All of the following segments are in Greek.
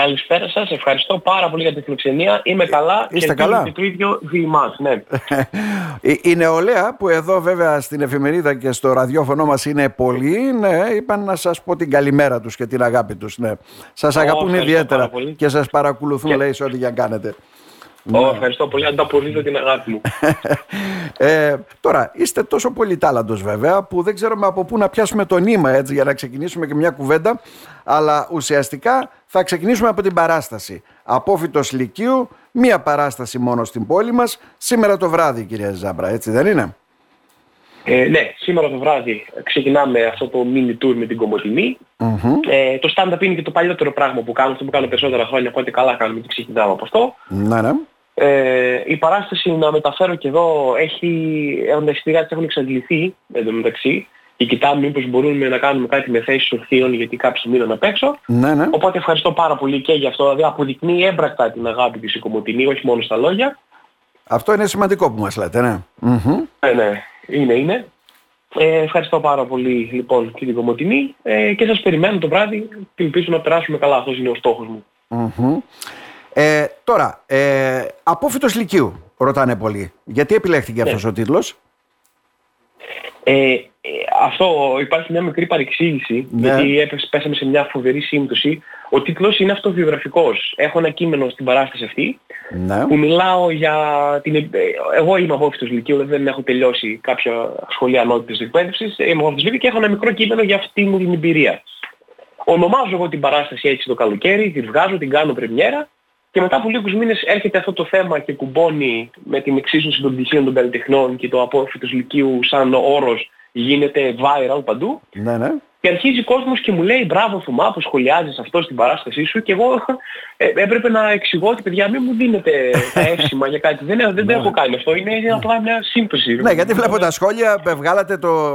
Καλησπέρα σας, ευχαριστώ πάρα πολύ για την φιλοξενία. Είμαι καλά Είστε και καλά; και το ίδιο διημάς, ναι. Η, η νεολαία που εδώ βέβαια στην εφημερίδα και στο ραδιόφωνο μας είναι πολλοί, ναι, είπαν να σας πω την καλημέρα τους και την αγάπη τους. Ναι. Σας Ω, αγαπούν ευχαριστώ ιδιαίτερα πάρα πολύ. και σας παρακολουθούν Και- λέει σε ό,τι για κάνετε. Ω, ευχαριστώ πολύ, ανταποδίδω την αγάπη μου. Ε, τώρα, είστε τόσο πολύ τάλαντος βέβαια που δεν ξέρουμε από πού να πιάσουμε το νήμα έτσι για να ξεκινήσουμε και μια κουβέντα αλλά ουσιαστικά θα ξεκινήσουμε από την παράσταση. Απόφυτος Λυκείου, μία παράσταση μόνο στην πόλη μας σήμερα το βράδυ κυρία Ζάμπρα, έτσι δεν είναι; Ε, ναι, σήμερα το βράδυ ξεκινάμε αυτό το mini tour με την κομμωτινη Ε, το stand-up είναι και το παλιότερο πράγμα που κάνω, αυτό που κάνω περισσότερα χρόνια, οπότε καλά κάνουμε και ξεκινάμε από αυτό. Ναι, ναι. Ε, η παράσταση να μεταφέρω και εδώ έχει, έχουν τα εισιτήρια της έχουν εξαντληθεί εν τω μεταξύ και κοιτάμε μήπως μπορούμε να κάνουμε κάτι με θέσεις ορθίων γιατί κάποιοι μείναν απ' έξω. Ναι, ναι. Οπότε ευχαριστώ πάρα πολύ και γι' αυτό. Δηλαδή αποδεικνύει έμπρακτα την αγάπη της η Κομωτινή, όχι μόνο στα λόγια. Αυτό είναι σημαντικό που μας λέτε, ναι. Μμμ. Ναι, ναι, είναι, είναι. Ε, ευχαριστώ πάρα πολύ λοιπόν και την Κομωτινή ε, και σας περιμένω το βράδυ και ελπίζω να περάσουμε καλά. Αυτός είναι ο στόχος μου. Μμμ. Ε, τώρα, ε, απόφυτος Λυκείου, ρωτάνε πολλοί. Γιατί επιλέχθηκε αυτός ο τίτλος; Ε, ε, αυτό υπάρχει μια μικρή παρεξήγηση, Ναι. γιατί έπεσε, πέσαμε σε μια φοβερή σύμπτωση. Ο τίτλος είναι αυτοβιογραφικός. Έχω ένα κείμενο στην παράσταση αυτή, Ναι. που μιλάω για την... ε, Εγώ είμαι απόφυτος Λυκείου, δεν έχω τελειώσει κάποια σχολεία ανώτητης εκπαίδευσης. Είμαι απόφυτος Λυκείου και έχω ένα μικρό κείμενο για αυτή μου την εμπειρία. Ονομάζω εγώ την παράσταση έτσι το καλοκαίρι, τη βγάζω, την κάνω πρεμιέρα και μετά από λίγους μήνες έρχεται αυτό το θέμα και κουμπώνει με την εξίσωση των πτυχίων των καλλιτεχνών και το απόφυτος Λυκείου σαν όρος γίνεται viral παντού. Ναι, ναι. Και αρχίζει ο κόσμος και μου λέει μπράβο Θωμά που σχολιάζεις αυτό στην παράστασή σου και εγώ ε, έπρεπε να εξηγώ ότι παιδιά μην μου δίνετε τα εύσημα για κάτι. Δεν, δεν, δεν έχω κάνει αυτό. Είναι είναι απλά μια σύμπτωση. Ναι, γιατί βλέπω τα σχόλια, ε, βγάλατε το,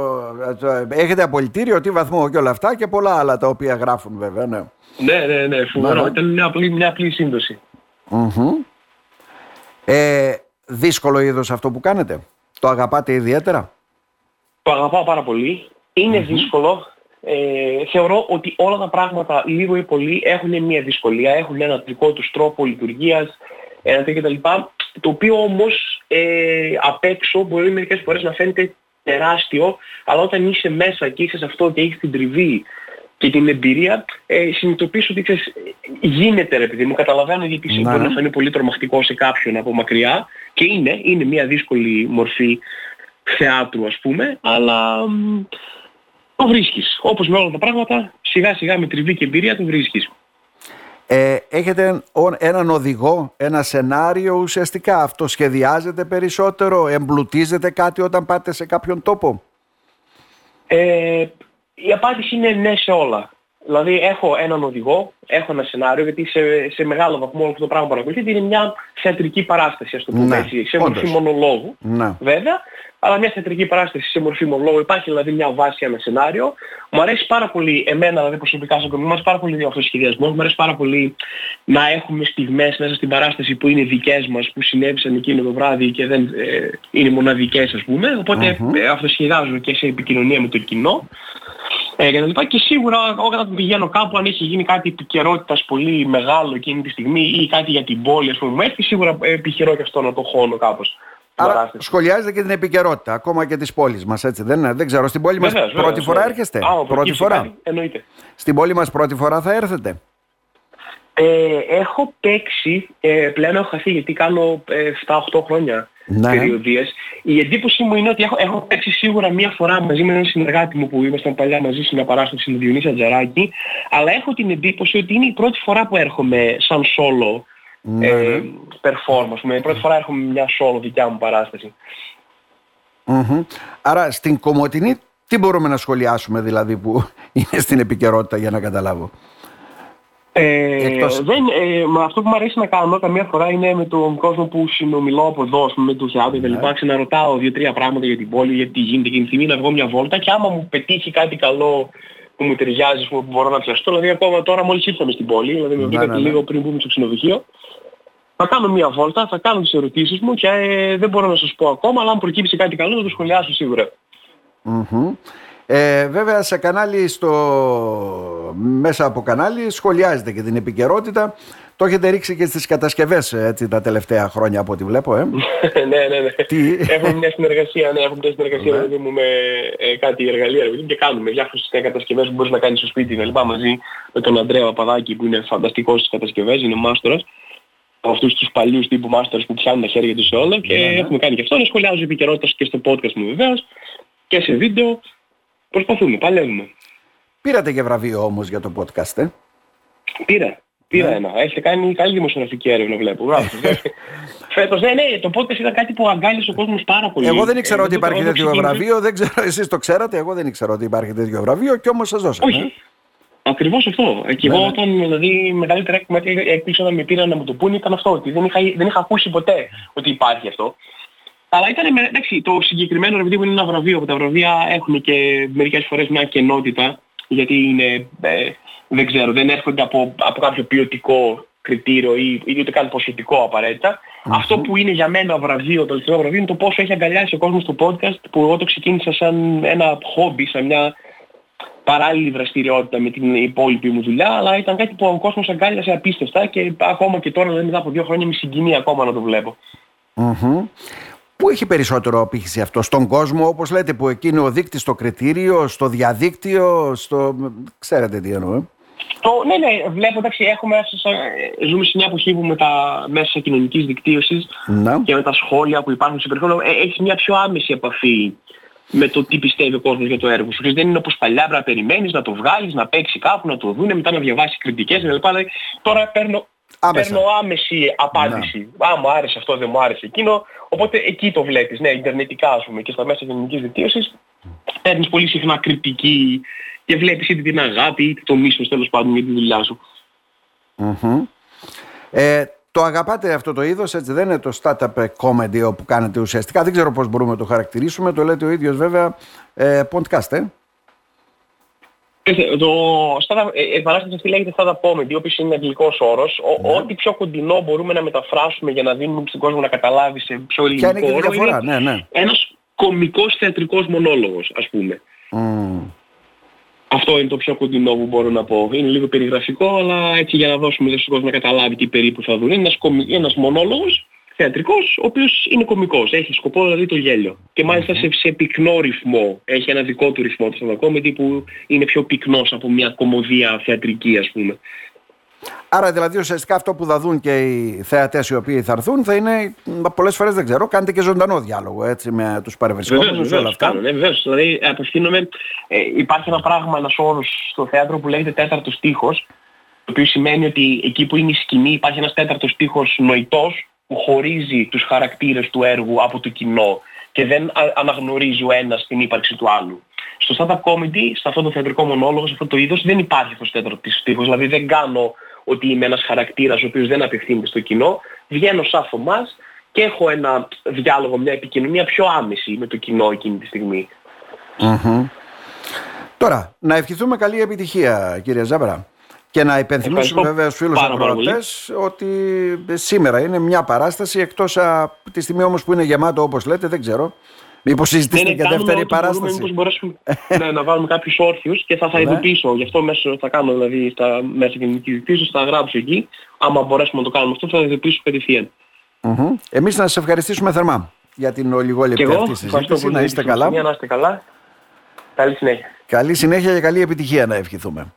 το- Έχετε απολυτήριο, τι βαθμό και όλα αυτά και πολλά άλλα τα οποία γράφουν βέβαια, ναι. Ναι, ναι, ναι, φοβερό. Ναι, ναι. Ήταν μια απλή, μια απλή σύμπτωση. Μμμ. Ε, δύσκολο είδος αυτό που κάνετε. Το αγαπάτε ιδιαίτερα. Το αγαπάω πάρα πολύ. Είναι δύσκολο. Ε, θεωρώ ότι όλα τα πράγματα λίγο ή πολύ έχουν μια δυσκολία, έχουν ένα δικό τους τρόπο λειτουργίας, ένα τέτοιο κτλ. Το οποίο όμως ε, απ' έξω μπορεί μερικές φορές να φαίνεται τεράστιο, αλλά όταν είσαι μέσα και είσαι σε αυτό και έχεις την τριβή και την εμπειρία, ε, συνειδητοποιήσω ότι ξέρεις, γίνεται ρε παιδί μου, καταλαβαίνω γιατί Ναι, μπορεί ναι. να φανεί πολύ τρομακτικό σε κάποιον από μακριά και είναι, είναι μια δύσκολη μορφή θεάτρου ας πούμε, αλλά μ, το βρίσκεις. Όπως με όλα τα πράγματα, σιγά σιγά με τριβή και εμπειρία το βρίσκεις. Ε, έχετε ο- έναν οδηγό, ένα σενάριο ουσιαστικά. Αυτό σχεδιάζεται περισσότερο, εμπλουτίζεται κάτι όταν πάτε σε κάποιον τόπο; Ε, η απάντηση είναι ναι σε όλα. Δηλαδή έχω έναν οδηγό, έχω ένα σενάριο, γιατί σε, σε μεγάλο βαθμό όλο αυτό το πράγμα που παρακολουθείτε είναι μια θεατρική παράσταση, ας το πούμε Ναι, έτσι, σε μορφή όντως. μονολόγου. Ναι. Βέβαια, αλλά μια θεατρική παράσταση σε μορφή μονολόγου υπάρχει δηλαδή μια βάση, ένα σενάριο. Μου αρέσει πάρα πολύ, εμένα δηλαδή προσωπικά σαν κομμάτι, μου αρέσει πάρα πολύ ο αυτοσχεδιασμός, μου αρέσει πάρα πολύ να έχουμε στιγμές μέσα στην παράσταση που είναι δικές μας, που συνέβησαν εκείνο το βράδυ και δεν ε, είναι μοναδικές ας πούμε. Οπότε ε, αυτοσχεδιάζω και σε επικοινωνία με το κοινό. Ε, και, τα λοιπά. και σίγουρα όταν πηγαίνω κάπου αν έχει γίνει κάτι επικαιρότητας πολύ μεγάλο εκείνη τη στιγμή ή κάτι για την πόλη ας πούμε μου έρθει, σίγουρα ε, επιχειρώ και αυτό να το χώνω κάπως. την Άρα παράσταση. σχολιάζετε και την επικαιρότητα, ακόμα και της πόλης μας, έτσι δεν είναι. Δεν ξέρω, στην πόλη μας Βεβαίως, πρώτη βεβαίως, φορά βεβαίως. έρχεστε; Α, από πρώτη εκεί φορά; κάτι, Εννοείται. Στην πόλη μας πρώτη φορά θα έρθετε; Ε, έχω παίξει, ε, πλέον έχω χαθεί γιατί κάνω ε, 7-8 χρόνια Ναι. περιοδίες. Η εντύπωση μου είναι ότι έχω, έχω παίξει σίγουρα μία φορά μαζί με έναν συνεργάτη μου που ήμασταν παλιά μαζί σε μια παράσταση με Διονύσης Ατζαράκη, αλλά έχω την εντύπωση ότι είναι η πρώτη φορά που έρχομαι σαν solo Ναι, ε, perform, ας πούμε. Η πρώτη φορά έρχομαι με μια solo δικιά μου παράσταση. Μμμ. Άρα στην Κομωτινή τι μπορούμε να σχολιάσουμε δηλαδή που είναι στην επικαιρότητα για να καταλάβω; Ε, Εκτός- δεν, ε, μα αυτό που μου αρέσει να κάνω καμία φορά είναι με τον κόσμο που συνομιλώ από εδώ, ας πούμε, με το θεάτρο και λοιπά, να ρωτάω δύο-τρία πράγματα για την πόλη, γιατί τι γίνεται εκείνη τη στιγμή, να βγω μια βόλτα και άμα μου πετύχει κάτι καλό που μου ταιριάζει, ας πούμε, που μπορώ να πιαστώ, δηλαδή ακόμα τώρα μόλις ήρθαμε στην πόλη, δηλαδή με Ναι, βρήκατε ναι, ναι. λίγο πριν μπούμε στο ξενοδοχείο, θα κάνω μια βόλτα, θα κάνω τις ερωτήσεις μου και ε, δεν μπορώ να σας πω ακόμα, αλλά αν προκύψει κάτι καλό θα το σχολιάσω σίγουρα. Μμμ. Ε, βέβαια σε κανάλι στο... μέσα από κανάλι σχολιάζεται και την επικαιρότητα. Το έχετε ρίξει και στις κατασκευές έτσι, τα τελευταία χρόνια από ό,τι βλέπω. Ε. ναι, ναι, ναι. Τι... Έχουμε μια συνεργασία, ναι, έχουμε μια συνεργασία ναι. δηλαδή, με ε, κάτι εργαλεία και κάνουμε διάφορες κατασκευές που μπορείς να κάνεις στο σπίτι λοιπά, μαζί με τον Αντρέα Παπαδάκη που είναι φανταστικός στις κατασκευές, είναι μάστορας από αυτούς τους παλιούς τύπου μάστορες που πιάνουν τα χέρια τους σε όλα και ναι, ναι. έχουμε κάνει και αυτό. Σχολιάζω επικαιρότητα και στο podcast μου βεβαίως και σε βίντεο Προσπαθούμε, παλεύουμε. Πήρατε και βραβείο όμως για το podcast, ε; Πήρα. Πήρα ναι. ένα. Έχετε κάνει καλή δημοσιογραφική έρευνα, βλέπω. Φέτος, ναι, ναι, το podcast ήταν κάτι που αγκάλισε ο κόσμος πάρα πολύ. Εγώ δεν ήξερα ε, ότι υπάρχει τέτοιο βραβείο, δεν ξέρω, εσείς το ξέρατε, εγώ δεν ήξερα ότι υπάρχει τέτοιο βραβείο και όμως σας δώσαμε. Όχι. Ε. Ακριβώς αυτό. Και εγώ ναι, ναι. όταν δηλαδή μεγαλύτερη έκπληξη όταν με πήραν να μου το πούνε ήταν αυτό, ότι δεν είχα, δεν είχα ακούσει ποτέ ότι υπάρχει αυτό. Αλλά ήταν, εντάξει, το συγκεκριμένο βραβείο είναι ένα βραβείο που τα βραβεία έχουν και μερικές φορές μια κενότητα γιατί είναι, ε, δεν ξέρω, δεν έρχονται από, από κάποιο ποιοτικό κριτήριο ή, ή ούτε καν ποσοτικό Αυτό που είναι για μένα βραβείο, το τελευταίο βραβείο, είναι το πόσο έχει αγκαλιάσει ο κόσμος το podcast που εγώ το ξεκίνησα σαν ένα χόμπι, σαν μια παράλληλη δραστηριότητα με την υπόλοιπη μου δουλειά, αλλά ήταν κάτι που ο κόσμος αγκάλιασε απίστευτα και ακόμα και τώρα, δηλαδή μετά από δύο χρόνια, με συγκινεί ακόμα να το βλέπω. Πού έχει περισσότερο απήχηση αυτό, στον κόσμο όπως λέτε που εκεί είναι ο δείκτης στο κριτήριο, στο διαδίκτυο, στο... ξέρετε τι εννοώ. Ε; Το, ναι, ναι, βλέπω, εντάξει, έχουμε, ζούμε σε μια εποχή που με τα μέσα κοινωνικής δικτύωσης να. και με τα σχόλια που υπάρχουν σε περιεχόμενο, ε, έχει μια πιο άμεση επαφή με το τι πιστεύει ο κόσμος για το έργο σου. Δεν είναι όπως παλιά πρέπει να περιμένεις, να το βγάλεις, να παίξει κάπου, να το δούνε, μετά να διαβάσεις κριτικές κλπ. Τώρα παίρνω Άμεσα. Παίρνω άμεση απάντηση. Ναι. Α, μου άρεσε αυτό, δεν μου άρεσε εκείνο. Οπότε εκεί το βλέπεις, ναι, ιντερνετικά ας πούμε και στα μέσα κοινωνικής δικτύωσης παίρνεις πολύ συχνά κριτική και βλέπεις είτε την αγάπη είτε το μίσος τέλος πάντων για τη δουλειά σου. Mm-hmm. Ε, το αγαπάτε αυτό το είδος, έτσι δεν είναι το startup comedy που κάνετε ουσιαστικά. Δεν ξέρω πώς μπορούμε να το χαρακτηρίσουμε. Το λέτε ο ίδιος βέβαια ε, podcast, ε. Το ε, επανάσταση αυτή λέγεται startup comedy, ο οποίος είναι αγγλικός όρος. Ναι. Ό,τι πιο κοντινό μπορούμε να μεταφράσουμε για να δίνουμε στον κόσμο να καταλάβει σε πιο ελληνικό όρο είναι ναι, ναι. ένας κομικός θεατρικός μονόλογος, ας πούμε. Mm. Αυτό είναι το πιο κοντινό που μπορώ να πω. Είναι λίγο περιγραφικό, αλλά έτσι για να δώσουμε στον κόσμο να καταλάβει τι περίπου θα δουν. Είναι ένας, ένας μονόλογος θεατρικός, ο οποίος είναι κωμικός. Έχει σκοπό δηλαδή το γέλιο. Και μάλιστα σε, σε πυκνό ρυθμό. Έχει ένα δικό του ρυθμό το stand που είναι πιο πυκνός από μια κομμωδία θεατρική ας πούμε. Άρα δηλαδή ουσιαστικά αυτό που θα δουν και οι θεατές οι οποίοι θα έρθουν θα είναι πολλές φορές δεν ξέρω, κάνετε και ζωντανό διάλογο έτσι με τους παρευρισκόμενους όλα αυτά. Ναι, βεβαίως. Δηλαδή απευθύνομαι, ε, υπάρχει ένα πράγμα, ένας όρος στο θέατρο που λέγεται τέταρτος στίχος το οποίο σημαίνει ότι εκεί που είναι η σκηνή υπάρχει ένας τέταρτος στίχος νοητός που χωρίζει τους χαρακτήρες του έργου από το κοινό και δεν αναγνωρίζει ο ένας την ύπαρξη του άλλου. Στο stand-up comedy, σε αυτό το θεατρικό μονόλογο, σε αυτό το είδος, δεν υπάρχει αυτός ο τέταρτος στίχος. Δηλαδή δεν κάνω ότι είμαι ένας χαρακτήρας ο οποίος δεν απευθύνεται στο κοινό. Βγαίνω σαν Θωμάς και έχω ένα διάλογο, μια επικοινωνία πιο άμεση με το κοινό εκείνη τη στιγμη Τώρα, να ευχηθούμε καλή επιτυχία κύριε Ζάμπρα. Και να υπενθυμίσουμε βέβαια στους φίλους ακροατές ότι σήμερα είναι μια παράσταση εκτός από τη στιγμή όμως που είναι γεμάτο όπως λέτε, δεν ξέρω. Μήπως συζητήσετε και δεύτερη παράσταση. Μήπως μπορέσουμε ναι, να βάλουμε κάποιους όρθιους και θα, θα ναι. ειδοποιήσω. Γι' αυτό μέσα θα κάνω δηλαδή στα μέσα κοινωνικής δικτύωσης, θα γράψω εκεί. Άμα μπορέσουμε να το κάνουμε αυτό θα ειδοποιήσω κατευθείαν. Mm-hmm. Εμείς να σας ευχαριστήσουμε θερμά για την ολιγόλεπτη αυτή συζήτηση. Να είστε καλά. Να είστε καλά. Καλή συνέχεια. Καλή συνέχεια και καλή επιτυχία να ευχηθούμε.